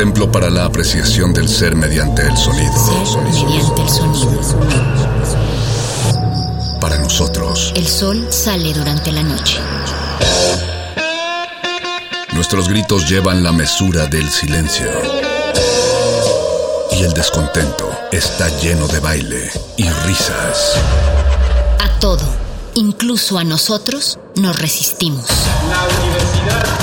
templo para la apreciación del ser mediante el sonido. Ser mediante el sonido. Para nosotros, El sol sale durante la noche. nuestros gritos llevan la mesura del silencio. Y el descontento está lleno de baile y risas. A todo, incluso a nosotros, nos resistimos. La universidad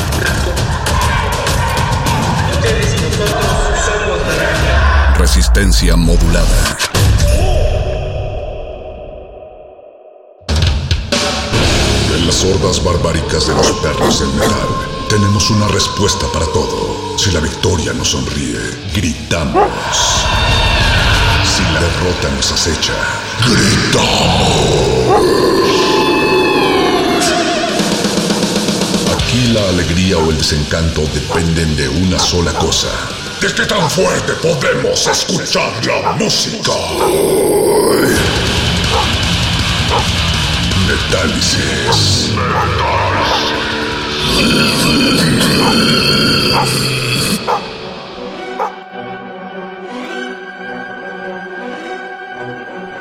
Resistencia modulada. En las hordas barbáricas de los perros del metal, tenemos una respuesta para todo. Si la victoria nos sonríe, gritamos. Si la derrota nos acecha, gritamos. Aquí la alegría o el desencanto dependen de una sola cosa. ¿De qué tan fuerte podemos escuchar la música? Metálisis.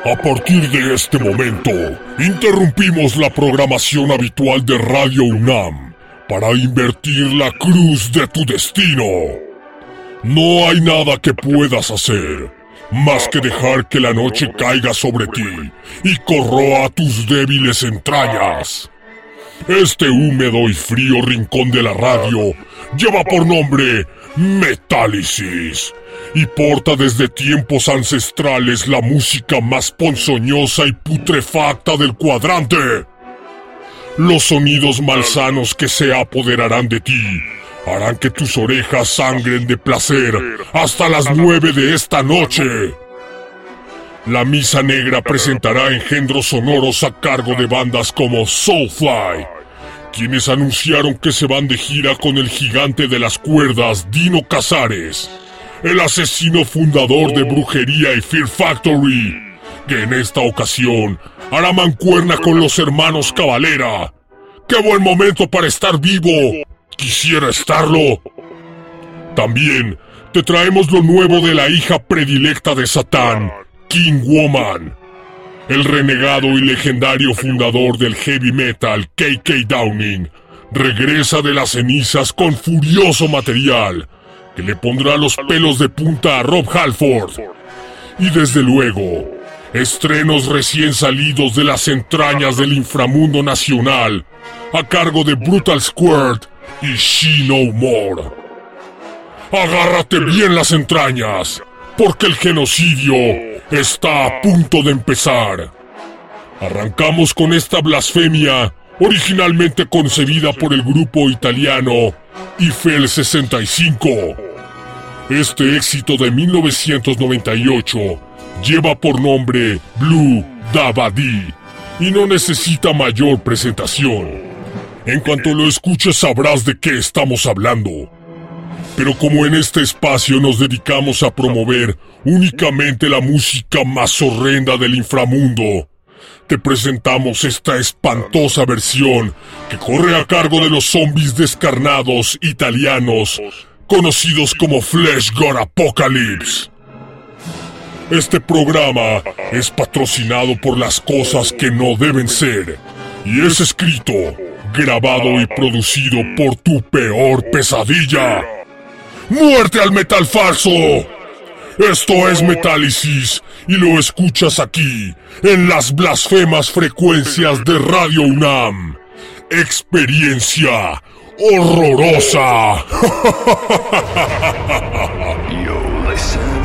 A partir de este momento, interrumpimos la programación habitual de Radio UNAM para invertir la cruz de tu destino. No hay nada que puedas hacer más que dejar que la noche caiga sobre ti y corroa tus débiles entrañas. Este húmedo y frío rincón de la radio lleva por nombre Metálisis y porta desde tiempos ancestrales la música más ponzoñosa y putrefacta del cuadrante. Los sonidos malsanos que se apoderarán de ti harán que tus orejas sangren de placer hasta las nueve de esta noche. La Misa Negra presentará engendros sonoros a cargo de bandas como Soulfly, quienes anunciaron que se van de gira con el gigante de las cuerdas Dino Casares, el asesino fundador de Brujería y Fear Factory, que en esta ocasión hará mancuerna con los hermanos Cavalera. ¡Qué buen momento para estar vivo! Quisiera estarlo. También te traemos lo nuevo de la hija predilecta de Satán, King Woman. El renegado y legendario fundador del heavy metal, KK Downing, regresa de las cenizas con furioso material que le pondrá los pelos de punta a Rob Halford. Y desde luego, estrenos recién salidos de las entrañas del inframundo nacional, a cargo de Brutal Squirt y She No More. Agárrate bien las entrañas, porque el genocidio está a punto de empezar. Arrancamos con esta blasfemia, originalmente concebida por el grupo italiano Eiffel 65. Este éxito de 1998 lleva por nombre Blue Dabadi y no necesita mayor presentación. En cuanto lo escuches sabrás de qué estamos hablando. Pero como en este espacio nos dedicamos a promover únicamente la música más horrenda del inframundo, te presentamos esta espantosa versión que corre a cargo de los zombies descarnados italianos conocidos como Flesh God Apocalypse. Este programa es patrocinado por las cosas que no deben ser y es escrito, grabado y producido por tu peor pesadilla. ¡Muerte al metal falso! Esto es Metálisis y lo escuchas aquí, en las blasfemas frecuencias de Radio UNAM. Experiencia horrorosa.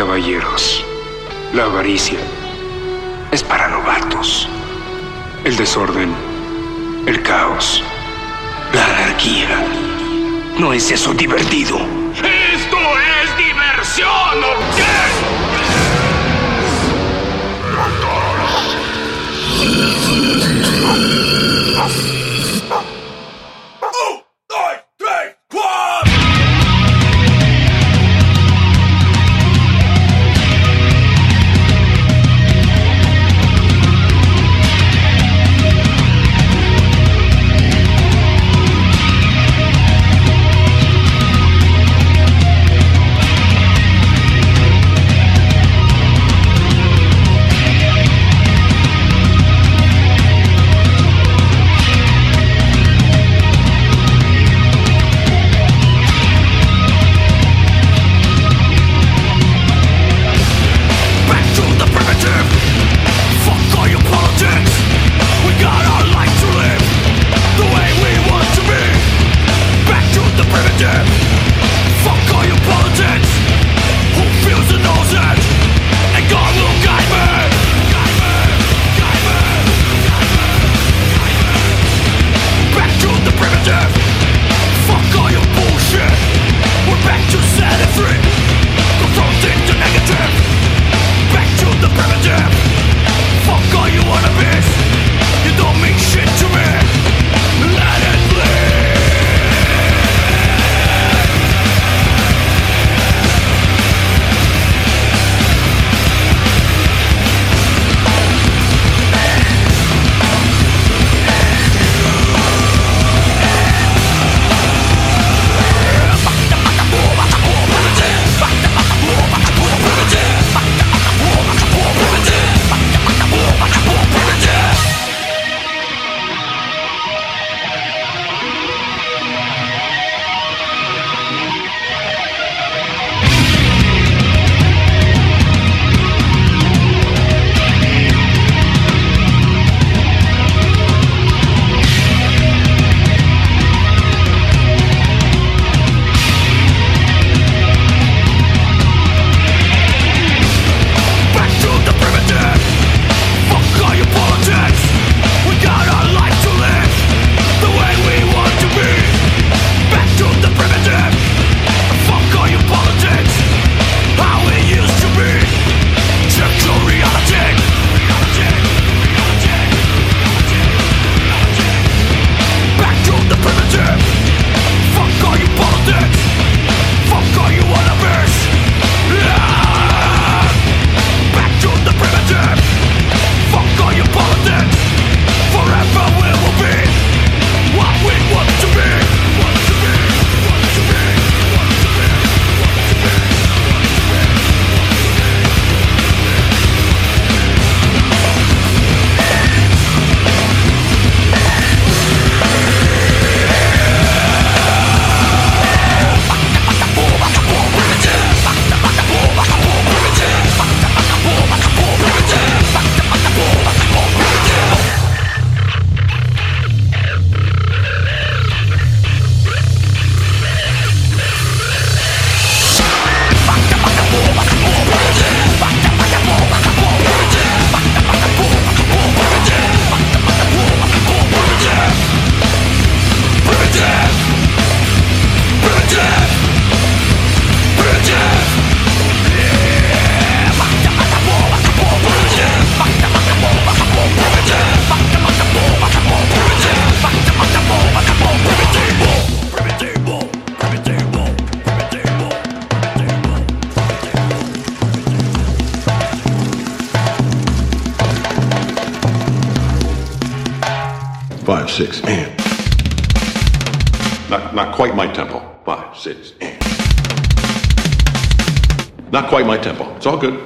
caballeros. La avaricia es para novatos. El desorden, el caos, la anarquía. ¿No es eso divertido?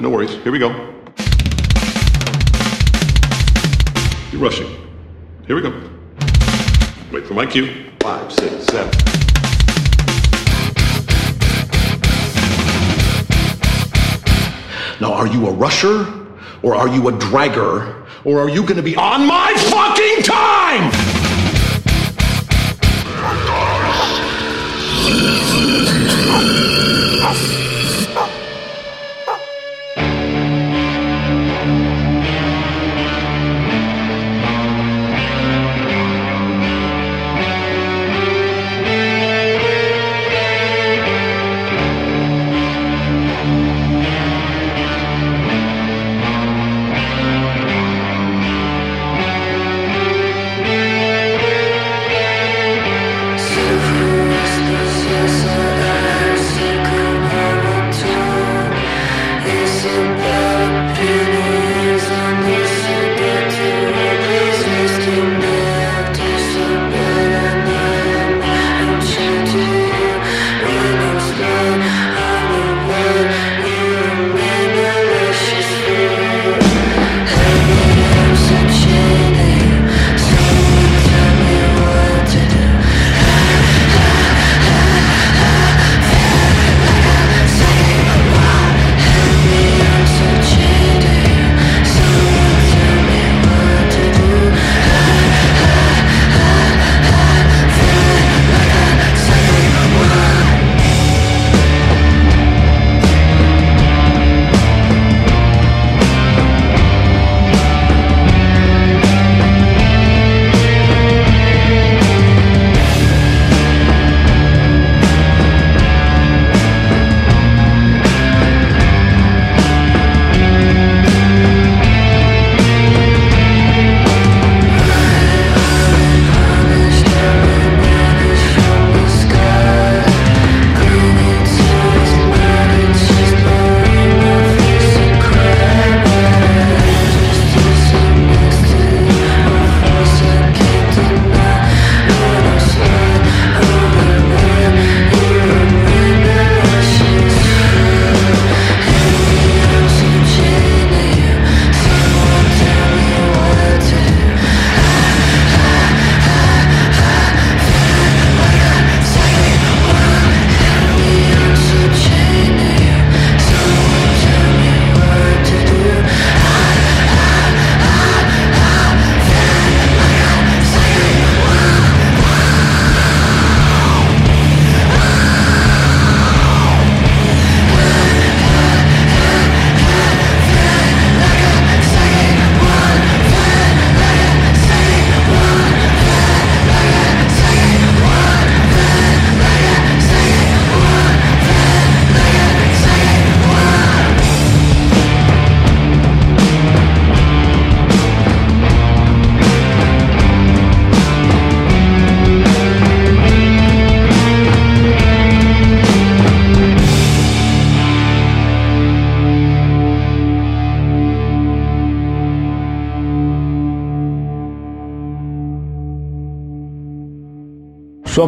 no worries. Here we go. You're rushing. Here we go. Wait for my cue. Five, six, seven. Now, are you a rusher? Or are you a dragger? Or are you going to be on my?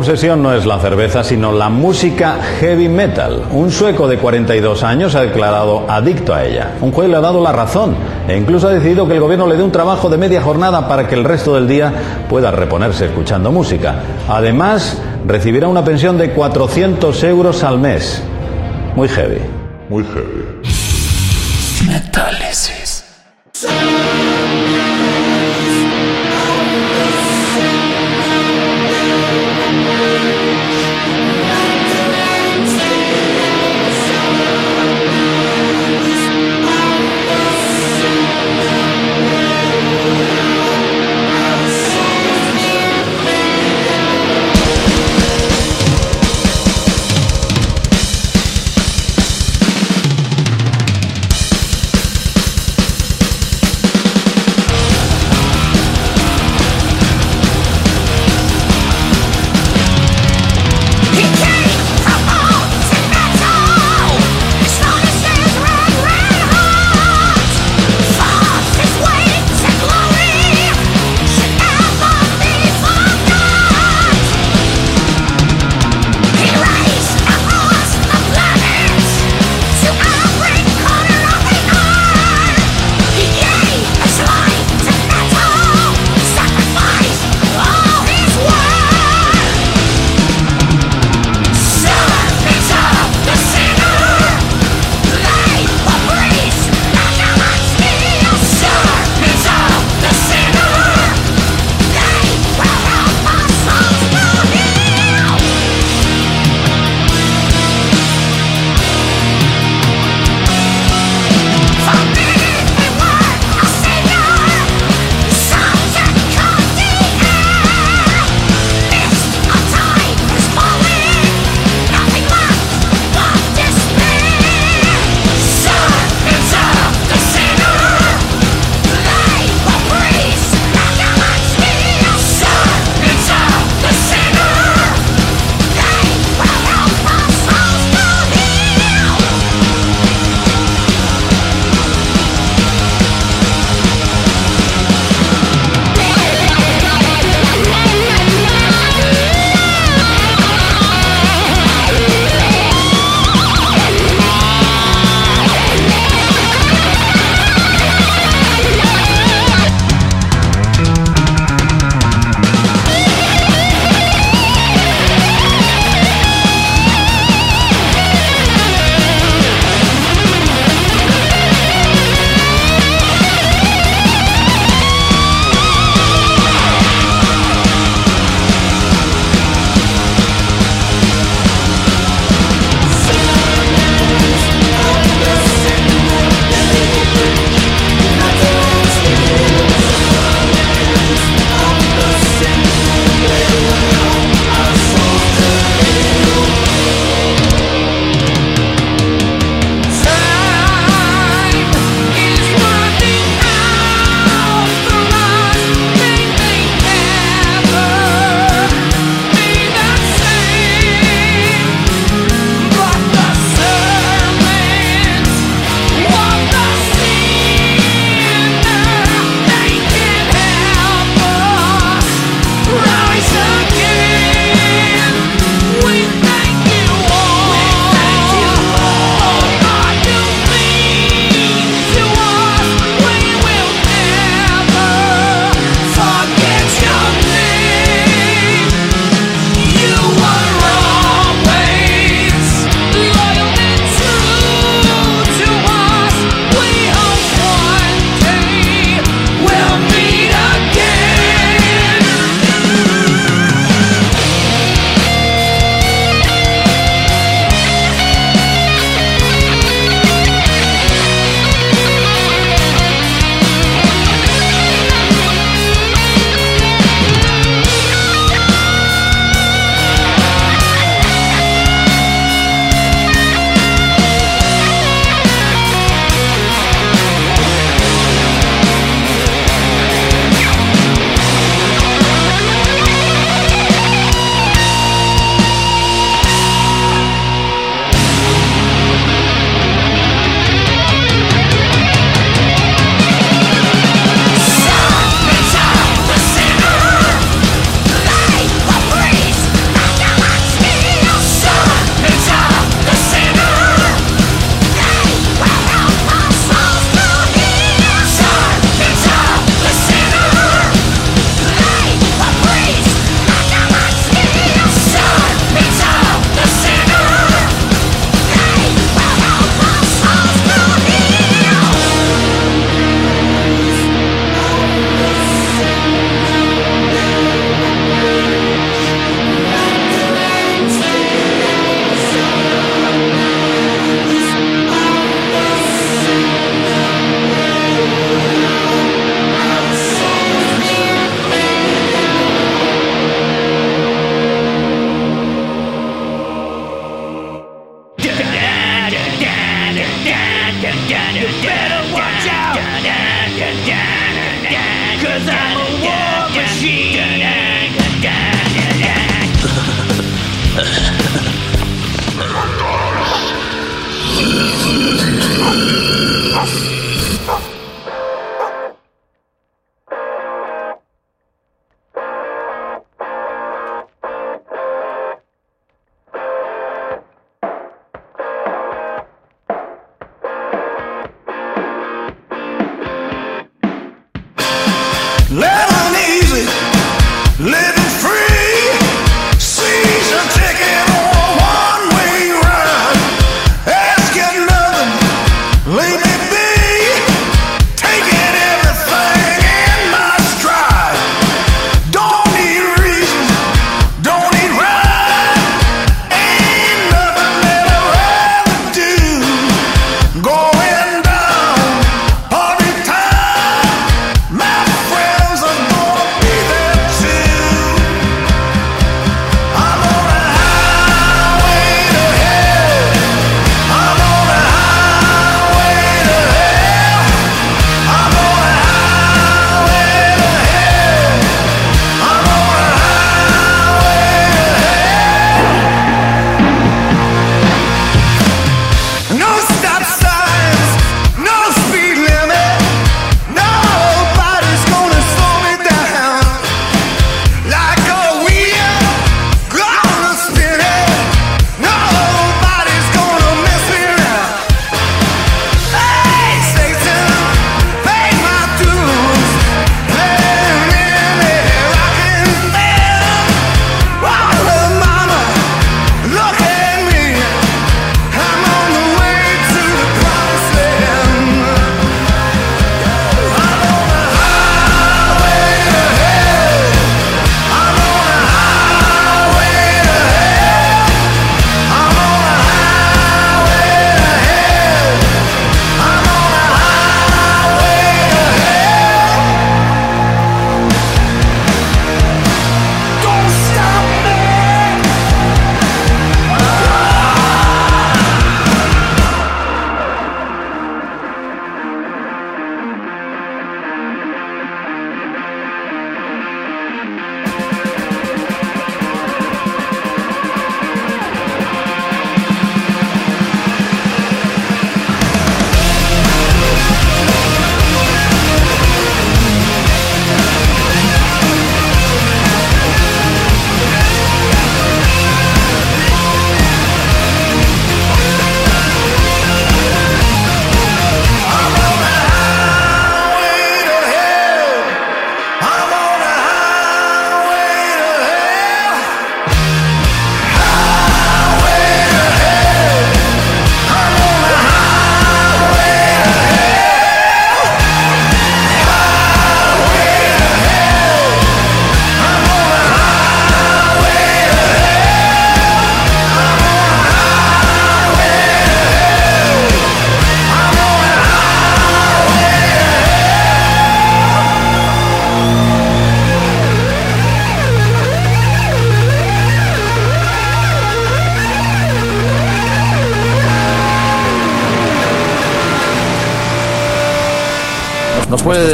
Obsesión no es la cerveza, sino la música heavy metal. Un sueco de 42 años ha declarado adicto a ella. Un juez le ha dado la razón e incluso ha decidido que el gobierno le dé un trabajo de media jornada para que el resto del día pueda reponerse escuchando música. Además, recibirá una pensión de 400 euros al mes. Muy heavy. Muy heavy. Metálisis.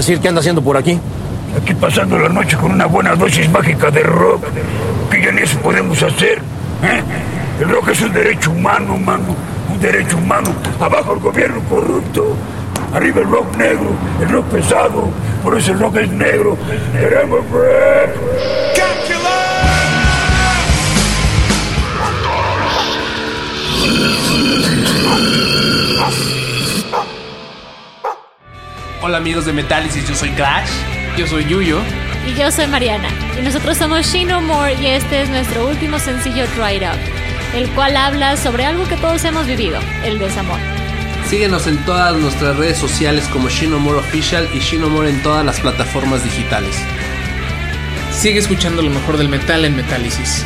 Decir qué anda haciendo por aquí? Aquí pasando la noche con una buena dosis mágica de rock, que ya ni eso podemos hacer. ¿eh? El rock es un derecho humano, mano, un derecho humano. Abajo el gobierno corrupto, arriba el rock negro, el rock pesado, por eso el rock es negro. Queremos rock. Amigos de Metálisis, yo soy Crash. Yo soy Yuyo. Y yo soy Mariana. Y nosotros somos She No More y este es nuestro último sencillo Dried Up, el cual habla sobre algo que todos hemos vivido, el desamor. Síguenos en todas nuestras redes sociales como Shinomore Official y Shinomore en todas las plataformas digitales. Sigue escuchando lo mejor del metal en Metálisis.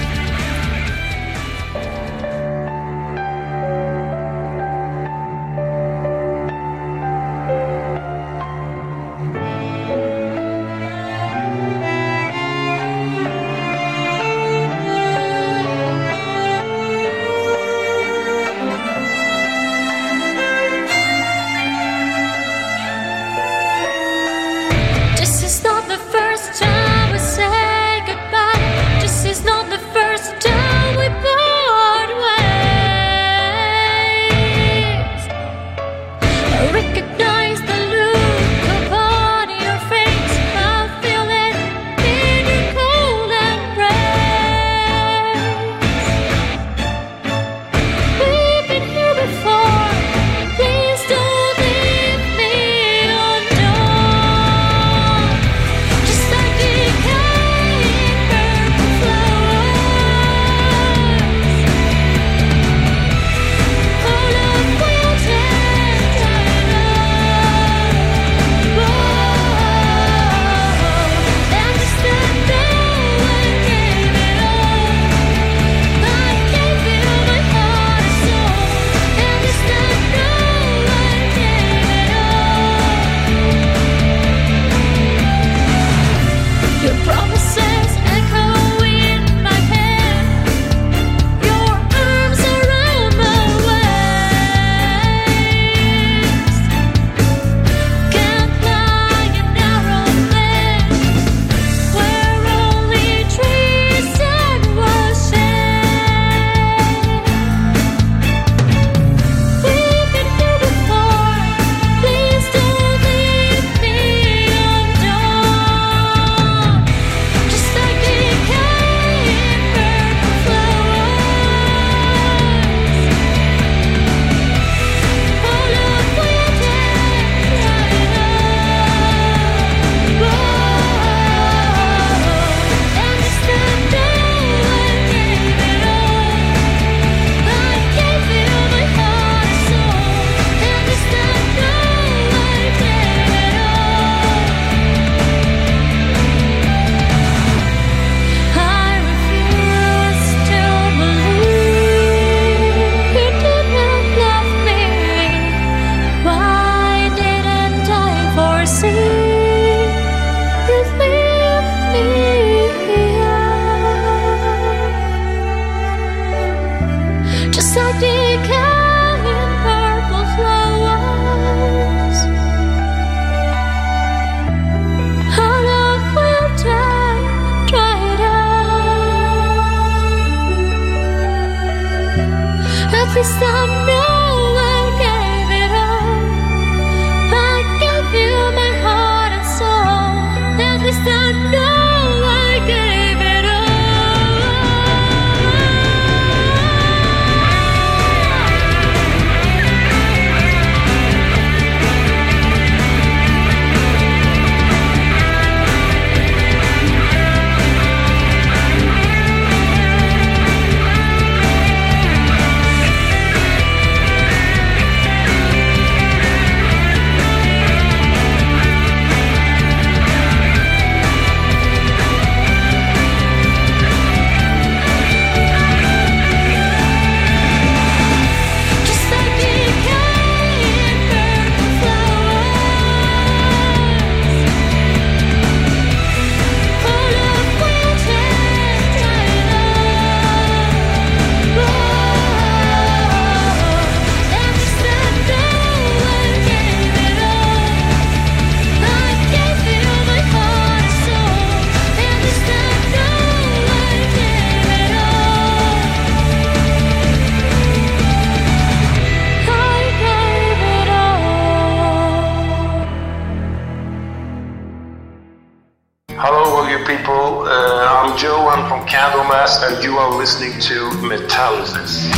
From Candlemass, and you are listening to Metalysis.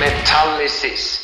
Metalysis.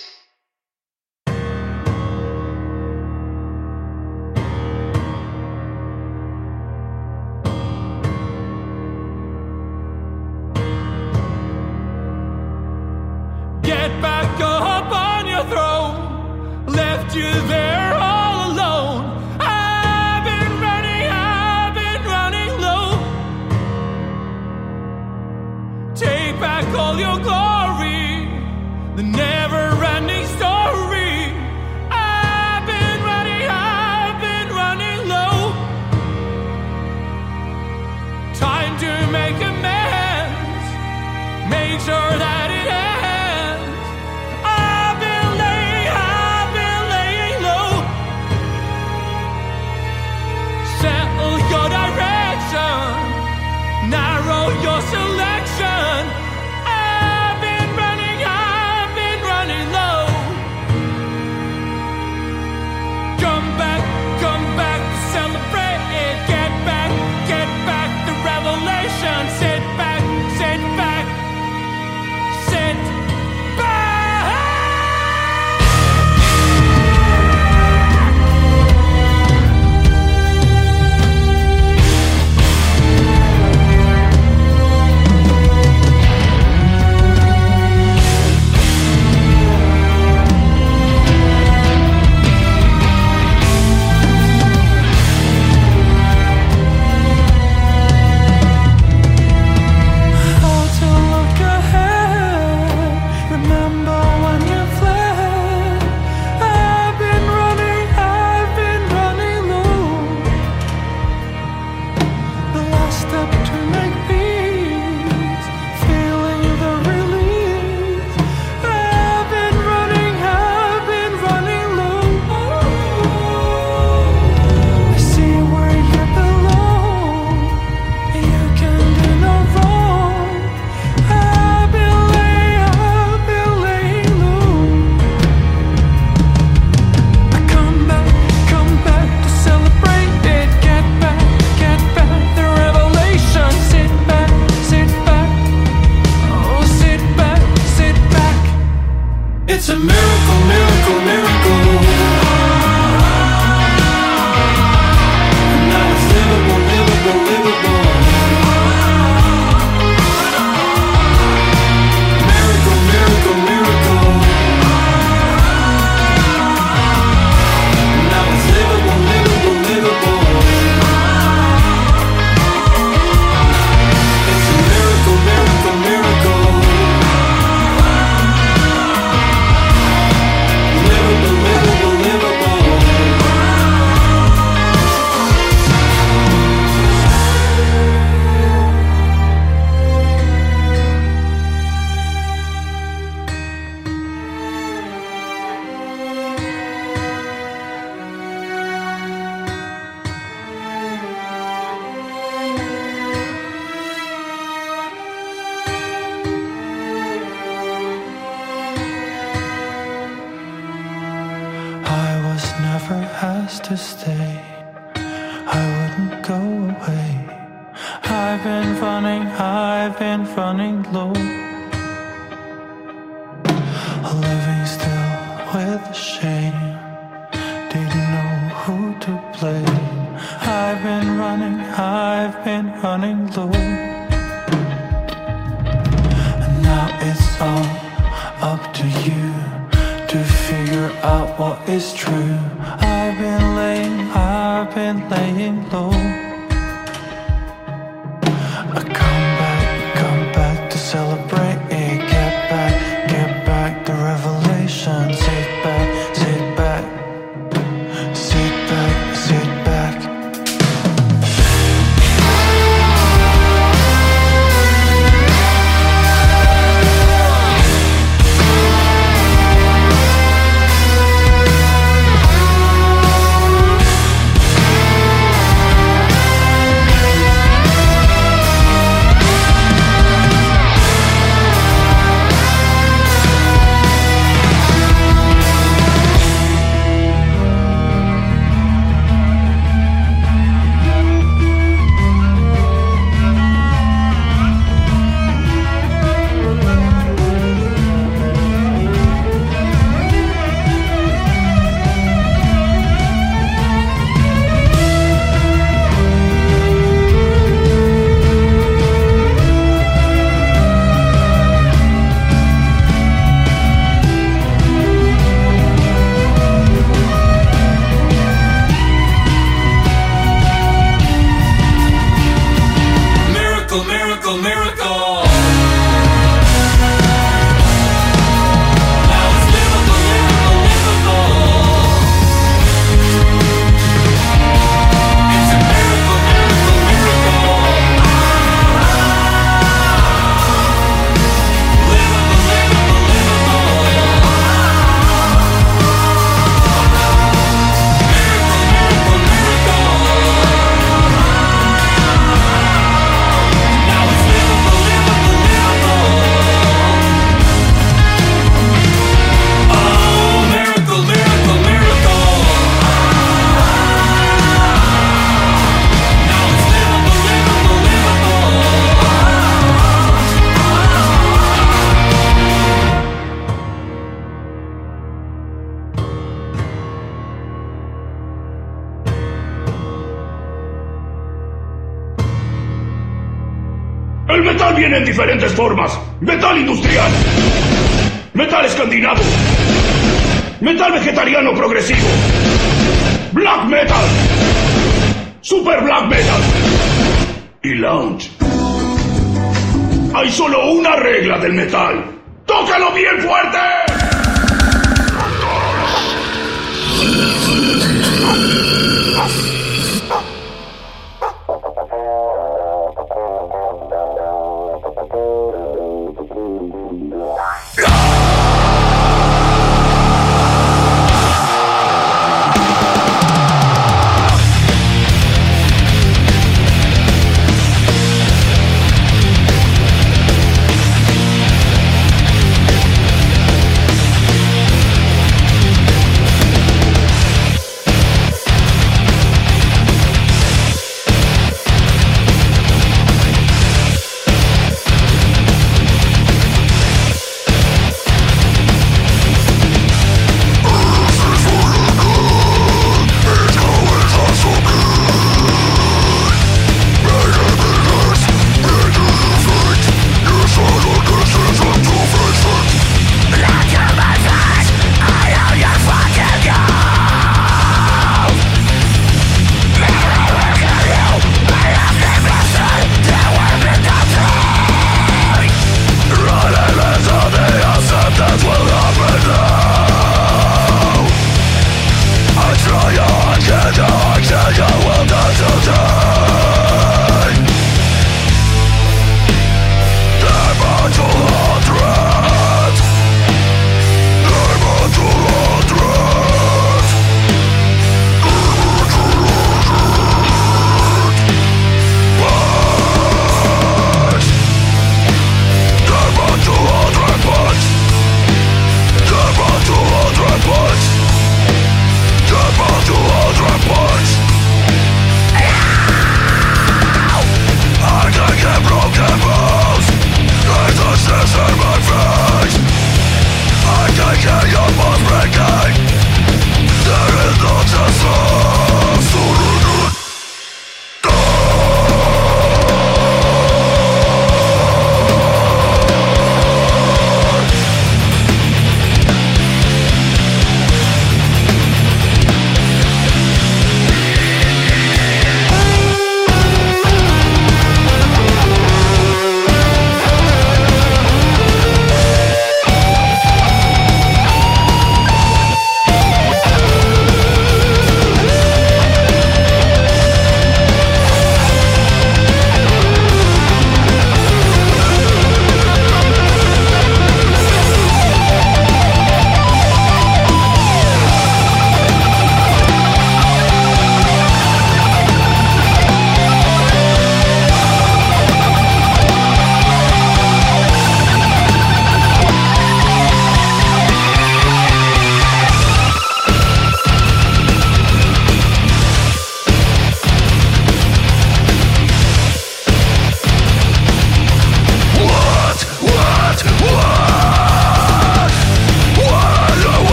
Yes!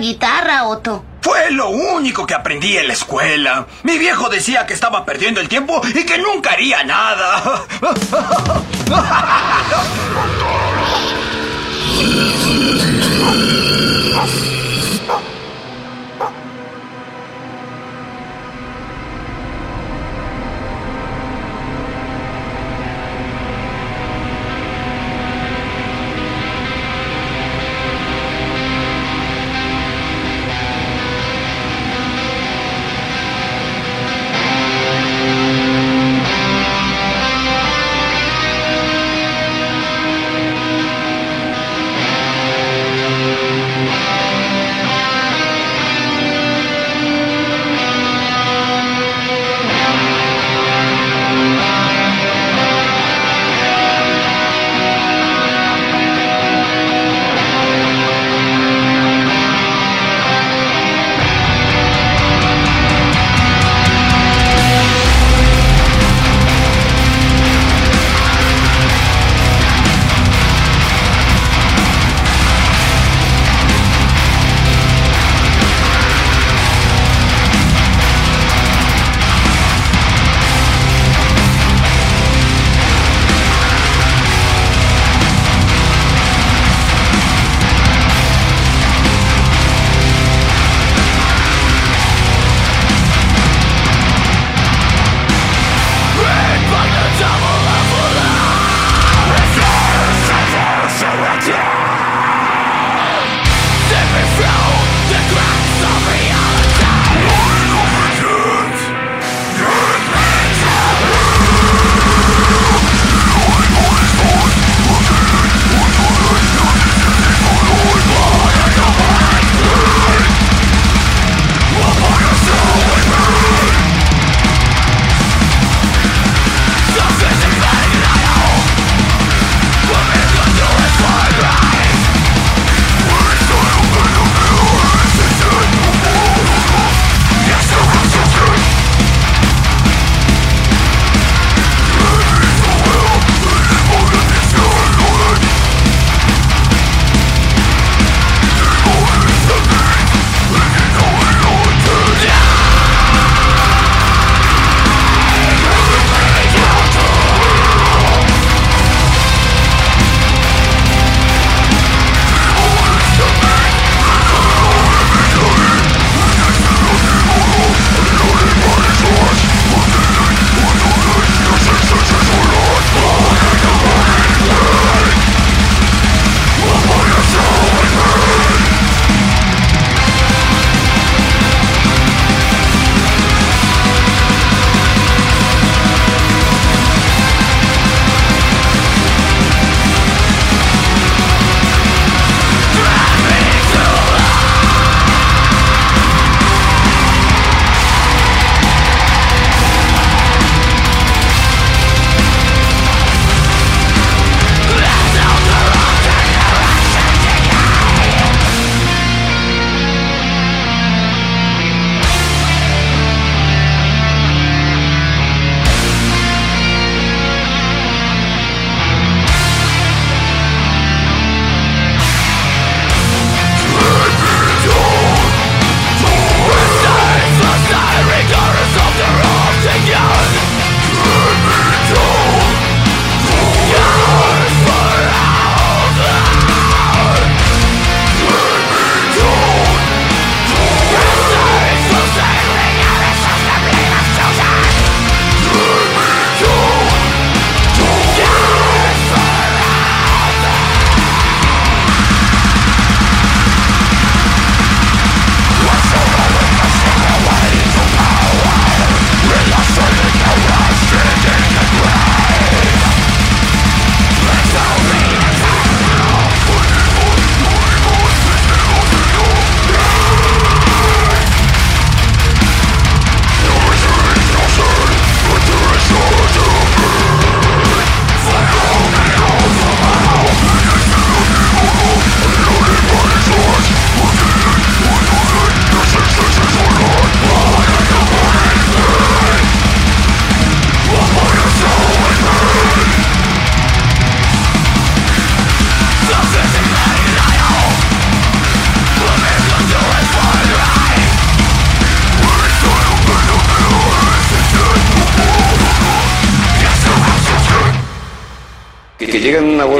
guitarra, Otto. Fue lo único que aprendí en la escuela. Mi viejo decía que estaba perdiendo el tiempo y que nunca haría nada.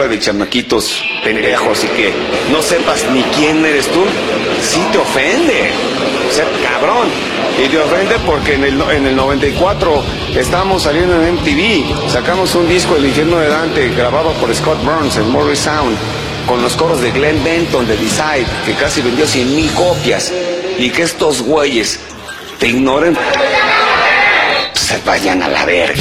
de chamaquitos pendejos y que no sepas ni quién eres tú, sí te ofende. O sea, cabrón. Y te ofende porque en el, en el 94 estábamos saliendo en MTV, sacamos un disco El infierno de Dante grabado por Scott Burns en Morris Sound con los coros de Glenn Benton de Decide, que casi vendió 100 mil copias. Y que estos güeyes te ignoren, se vayan a la verga.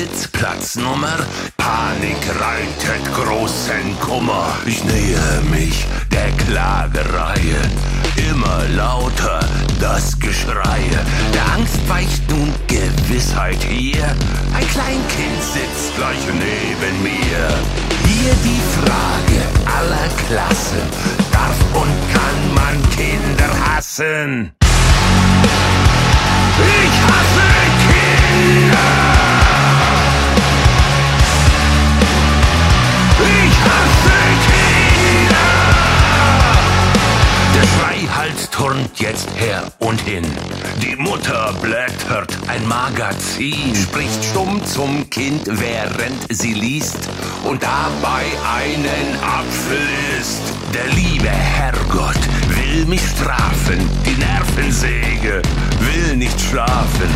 meine Sitzplatznummer. Panik reitet großen Kummer. Ich nähe mich der Klagereihe. Immer lauter das Geschreie. Der Angst weicht nun Gewissheit hier. Ein Kleinkind sitzt gleich neben mir. Hier die Frage aller Klassen. Darf und kann man Kinder hassen? Ich hasse Kinder! Turnt jetzt her und hin. Die Mutter blättert ein Magazin, spricht stumm zum Kind, während sie liest und dabei einen Apfel isst. Der liebe Herrgott will mich strafen, die Nervensäge will nicht schlafen,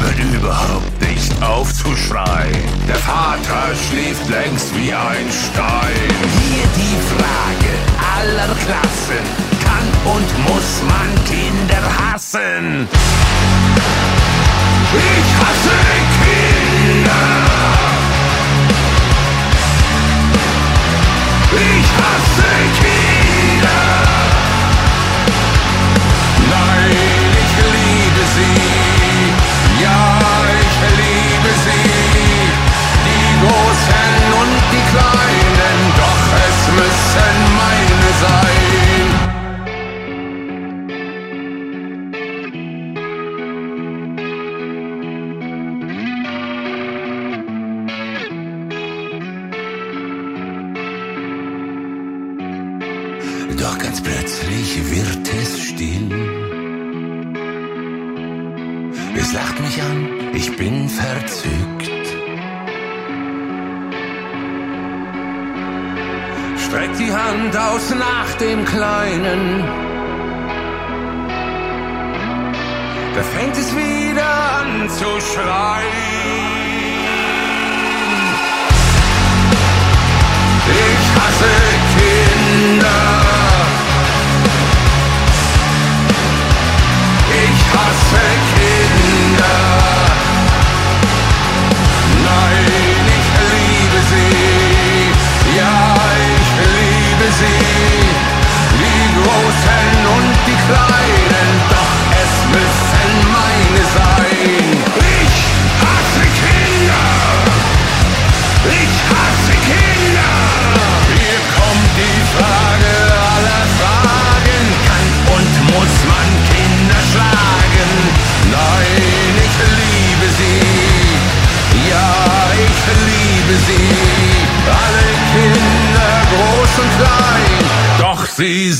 hört überhaupt nicht auf zu schreien. Der Vater schläft längst wie ein Stein. Hier die Frage aller Klassen, kann und muss man Kinder hassen? Ich hasse Kinder! Ich hasse Kinder! Nein, ich liebe sie. Ja, ich liebe sie. Die Großen und die Kleinen, doch es müssen meine sein. Plötzlich wird es still. Es lacht mich an, ich bin verzückt. Streckt die Hand aus nach dem Kleinen. Da fängt es wieder an zu schreien.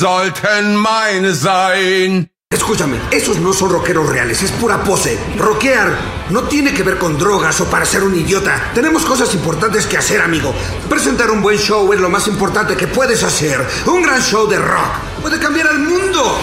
sollten meine sein. Escúchame, esos no son rockeros reales, es pura pose. Rockear no tiene que ver con drogas o para ser un idiota. Tenemos cosas importantes que hacer, amigo. Presentar un buen show es lo más importante que puedes hacer. Un gran show de rock puede cambiar al mundo.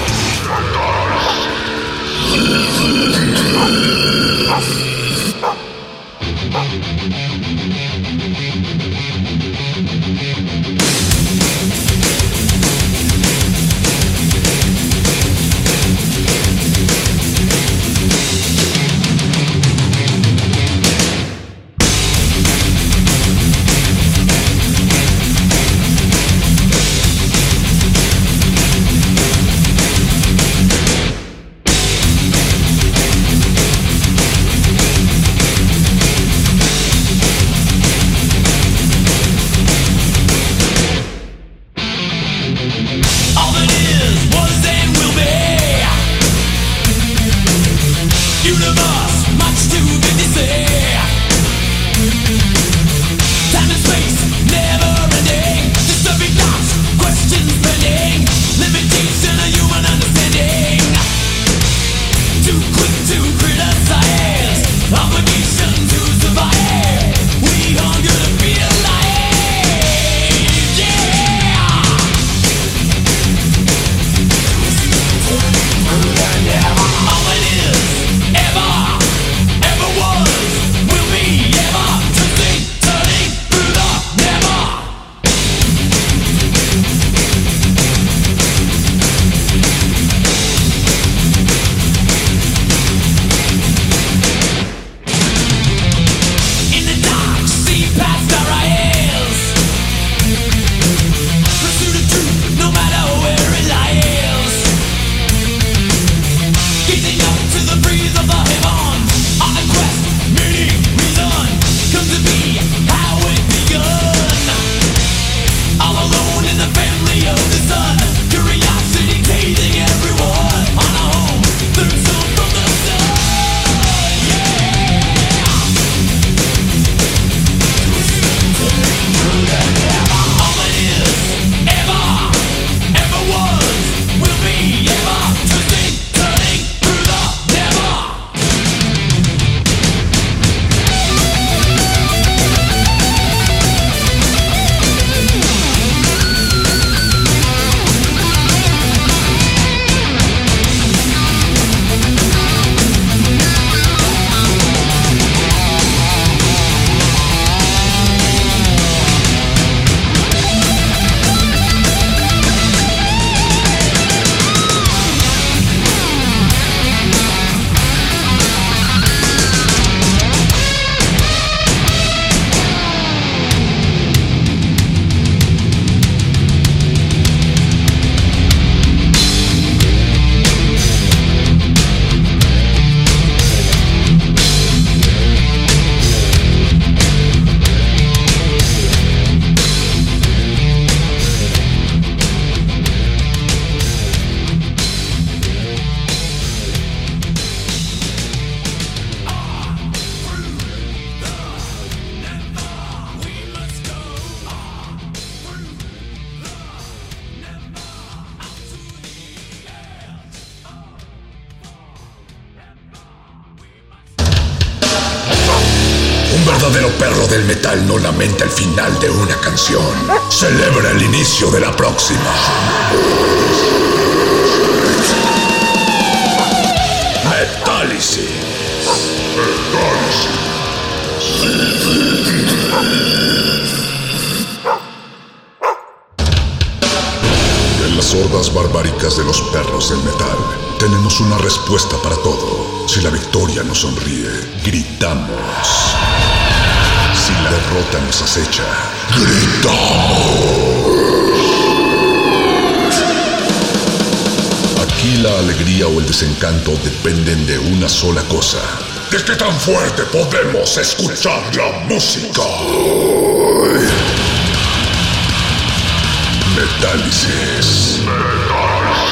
de la próxima. Metálisis. En las hordas barbáricas de los perros del metal, tenemos una respuesta para todo. Si la victoria nos sonríe, gritamos. Si la derrota nos acecha, gritamos. Aquí la alegría o el desencanto dependen de una sola cosa. ¿De qué tan fuerte podemos escuchar la música? Metálisis. Metálisis.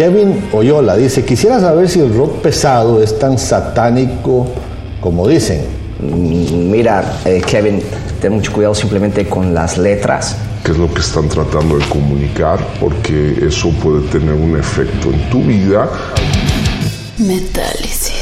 Kevin Oyola dice, quisiera saber si el rock pesado es tan satánico como dicen. Mm, Mira, eh, Kevin, ten mucho cuidado simplemente con las letras. qué es lo que están tratando de comunicar, porque eso puede tener un efecto en tu vida. Metálisis.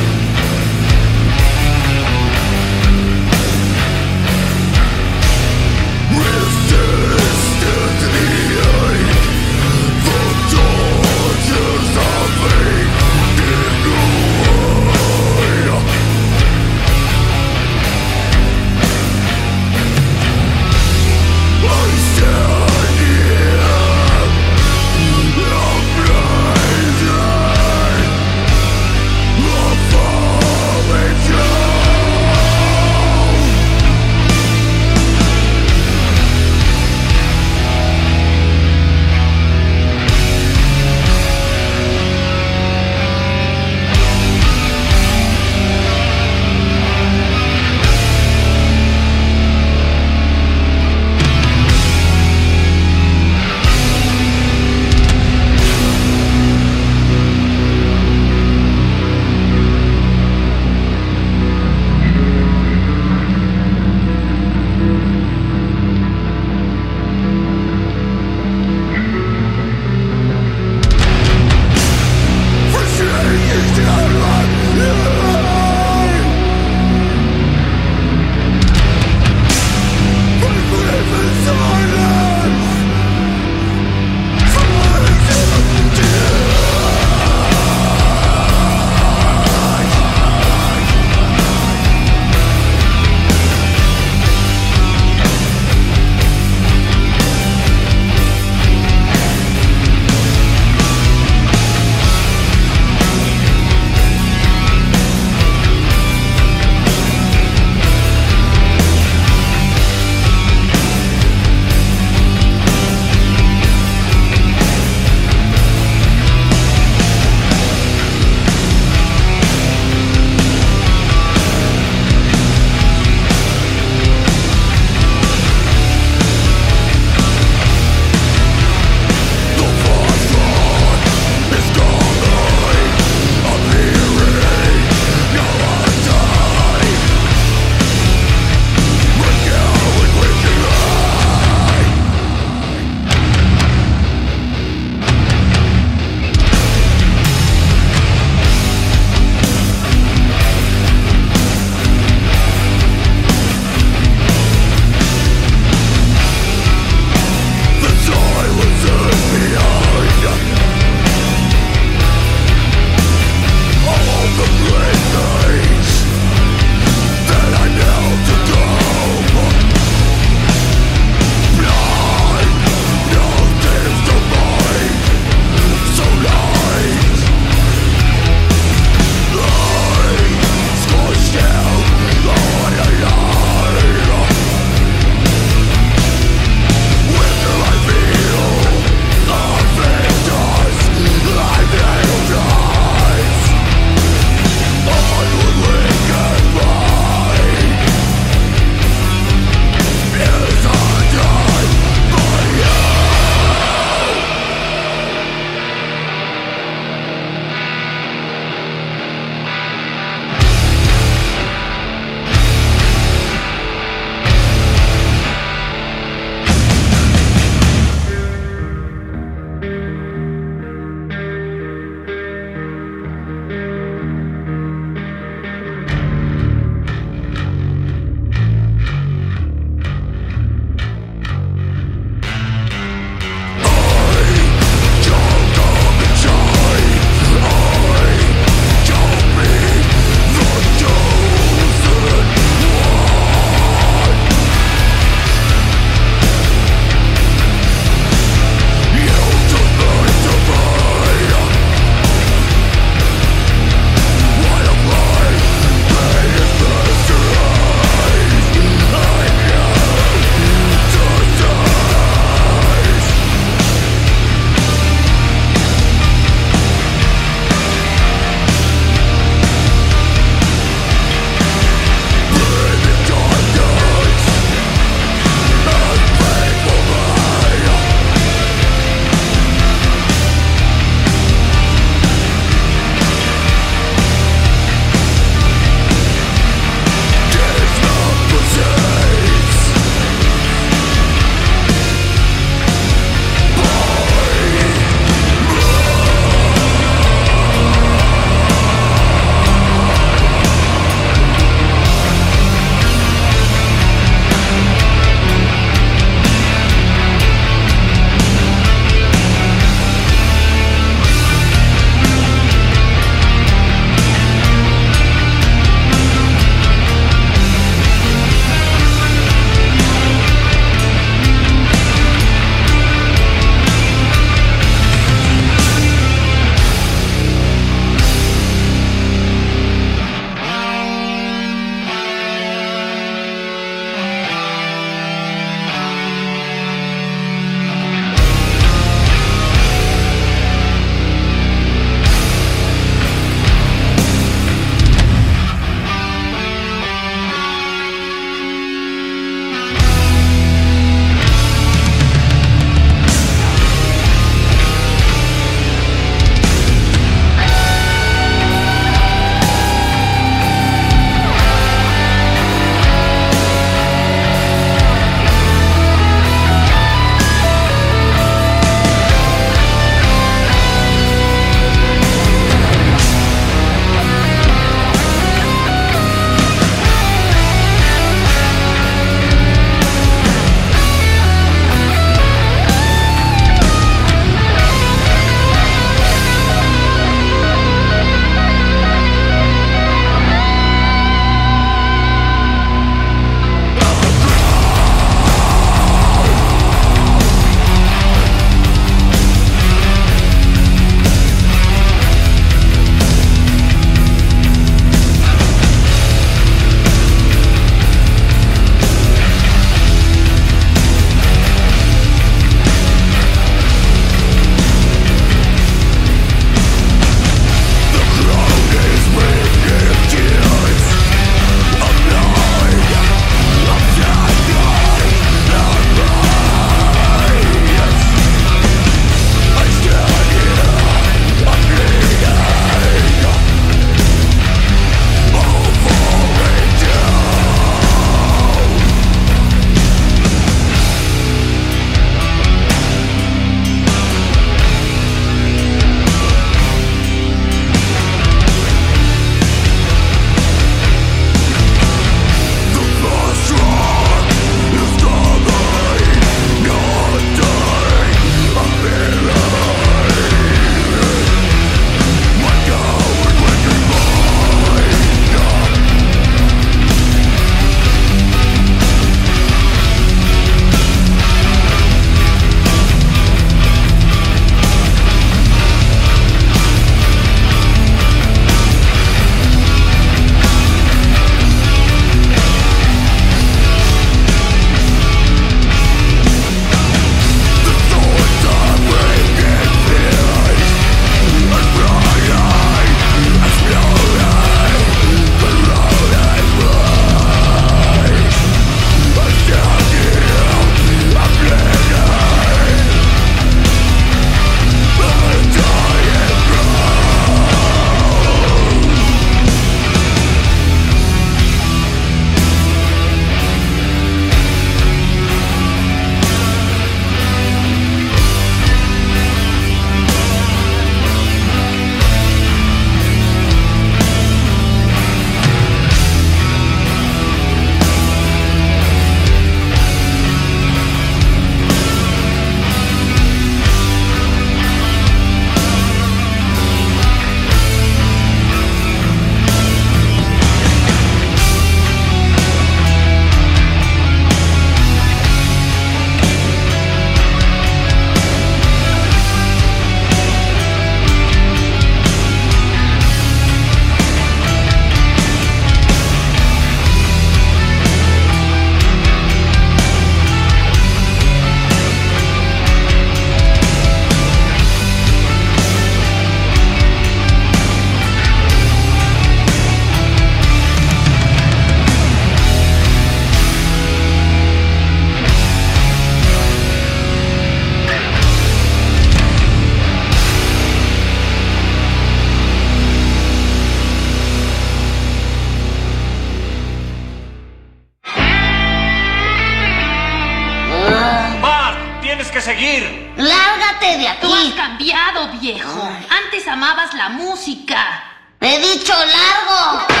La música. He dicho largo.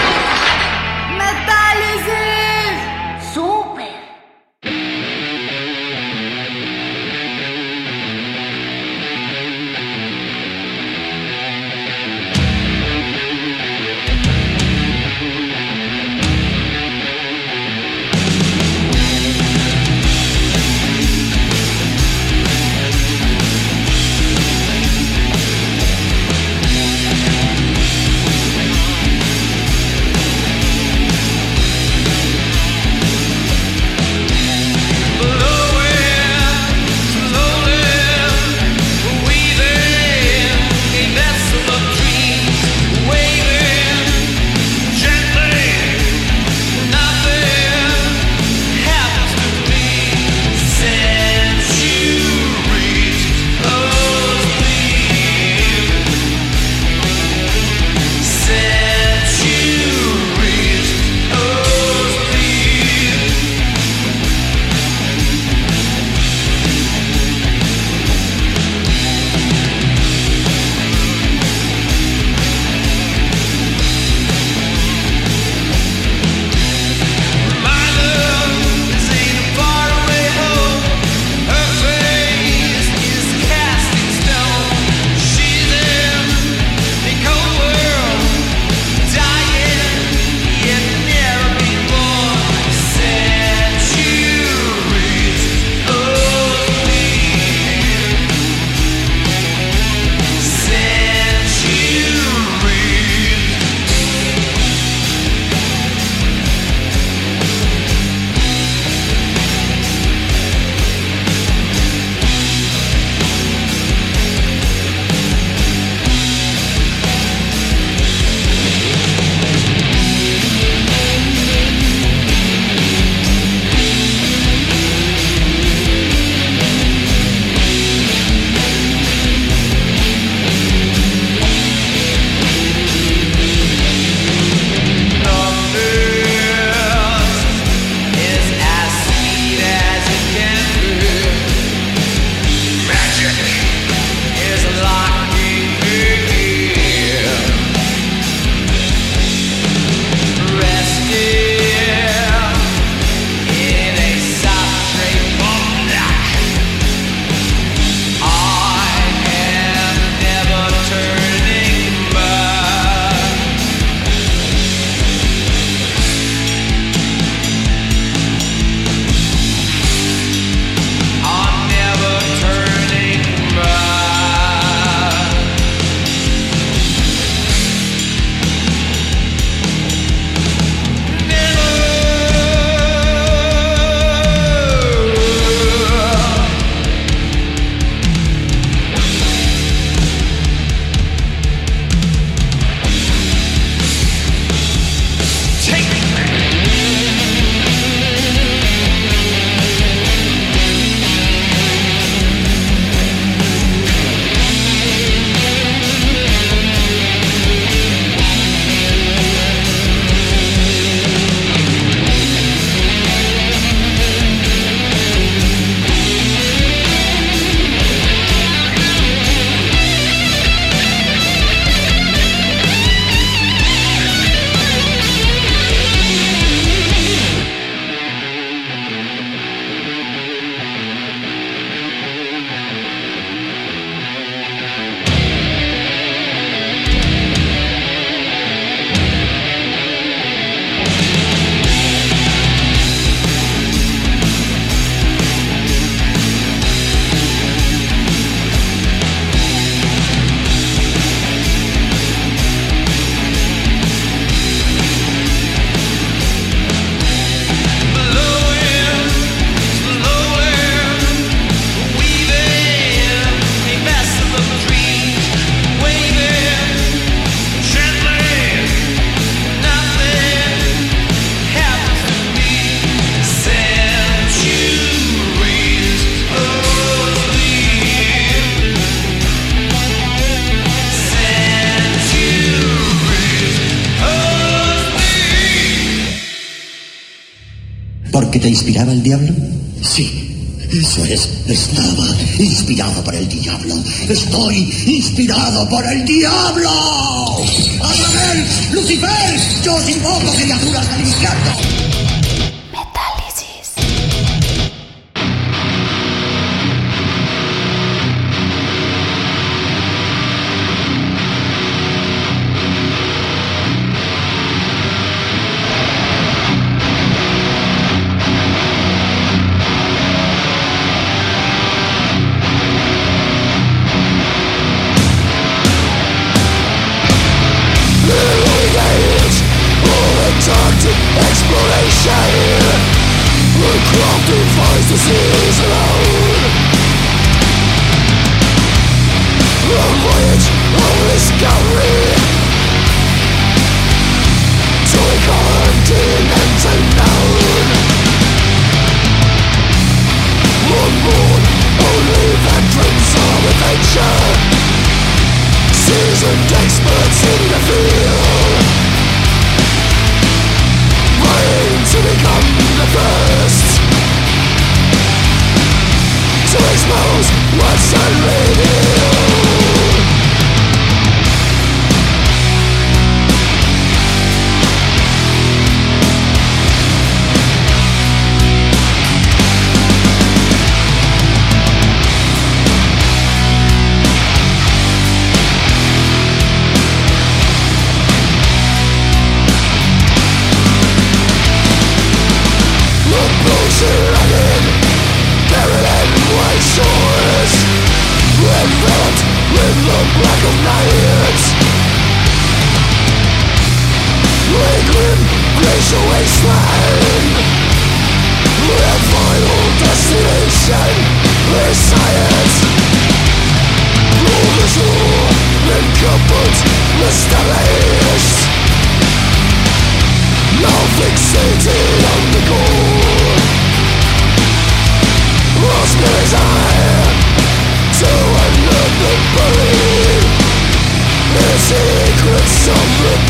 inspirado por el diablo. Estoy inspirado por el diablo. ¡Abraham, Lucifer, yo os invoco criaturas del infierno. is a wasteland Their final destination. Is science. All is Now fixated on the goal. To secrets of the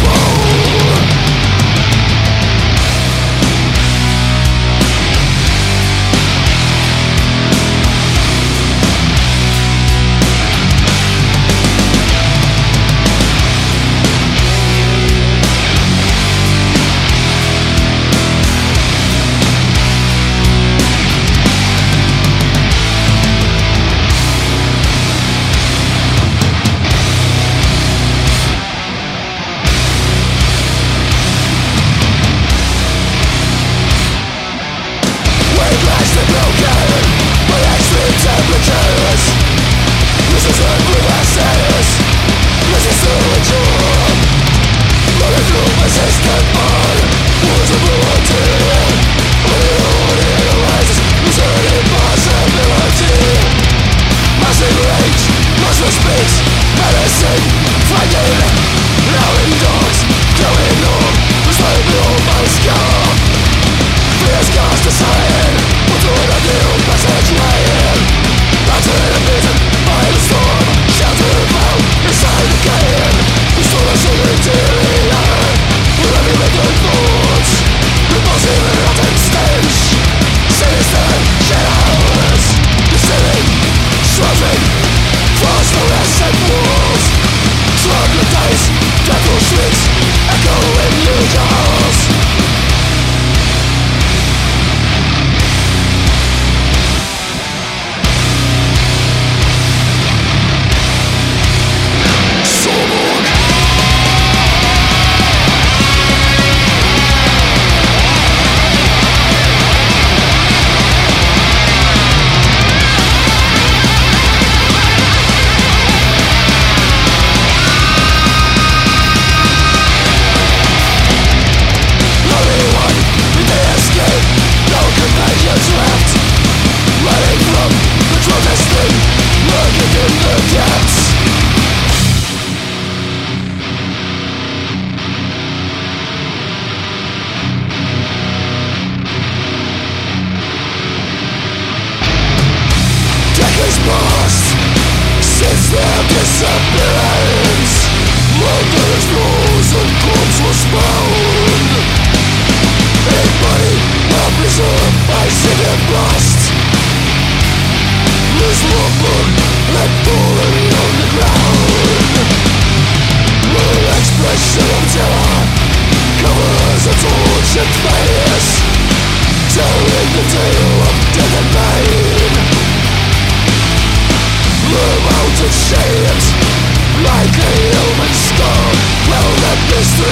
Monster!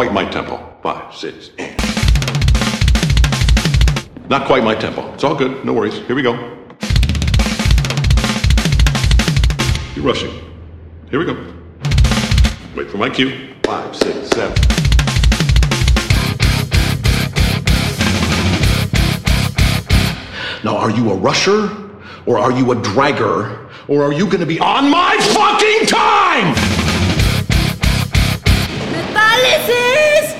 Quite my tempo. Five, six, and. Not quite my tempo. It's all good. No worries. Here we go. You're rushing. Here we go. Wait for my cue. Five, six, seven. Now, are you a rusher? Or are you a dragger? Or are you gonna be on my fucking time? ¡Metálisis!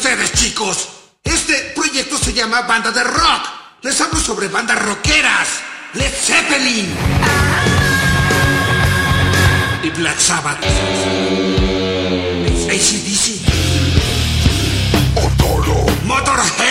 Ustedes, chicos. Este proyecto se llama Banda de Rock. Les hablo sobre bandas rockeras. Led Zeppelin. Y Black Sabbath. ACDC. Motorhead.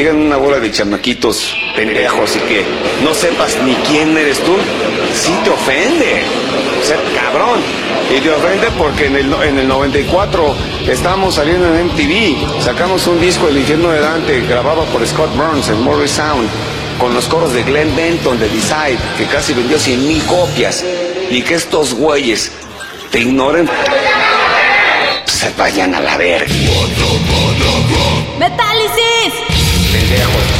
Llegan una bola de chamaquitos pendejos y que no sepas ni quién eres tú, sí te ofende. Cabrón. Y te ofende porque en el, en el 94 estábamos saliendo en MTV. Sacamos un disco, El infierno de Dante, grabado por Scott Burns en Morris Sound, con los coros de Glenn Benton de Decide, que casi vendió 100 mil copias. Y que estos güeyes te ignoren, se vayan a la verga. ¡Metálisis! Pendejos.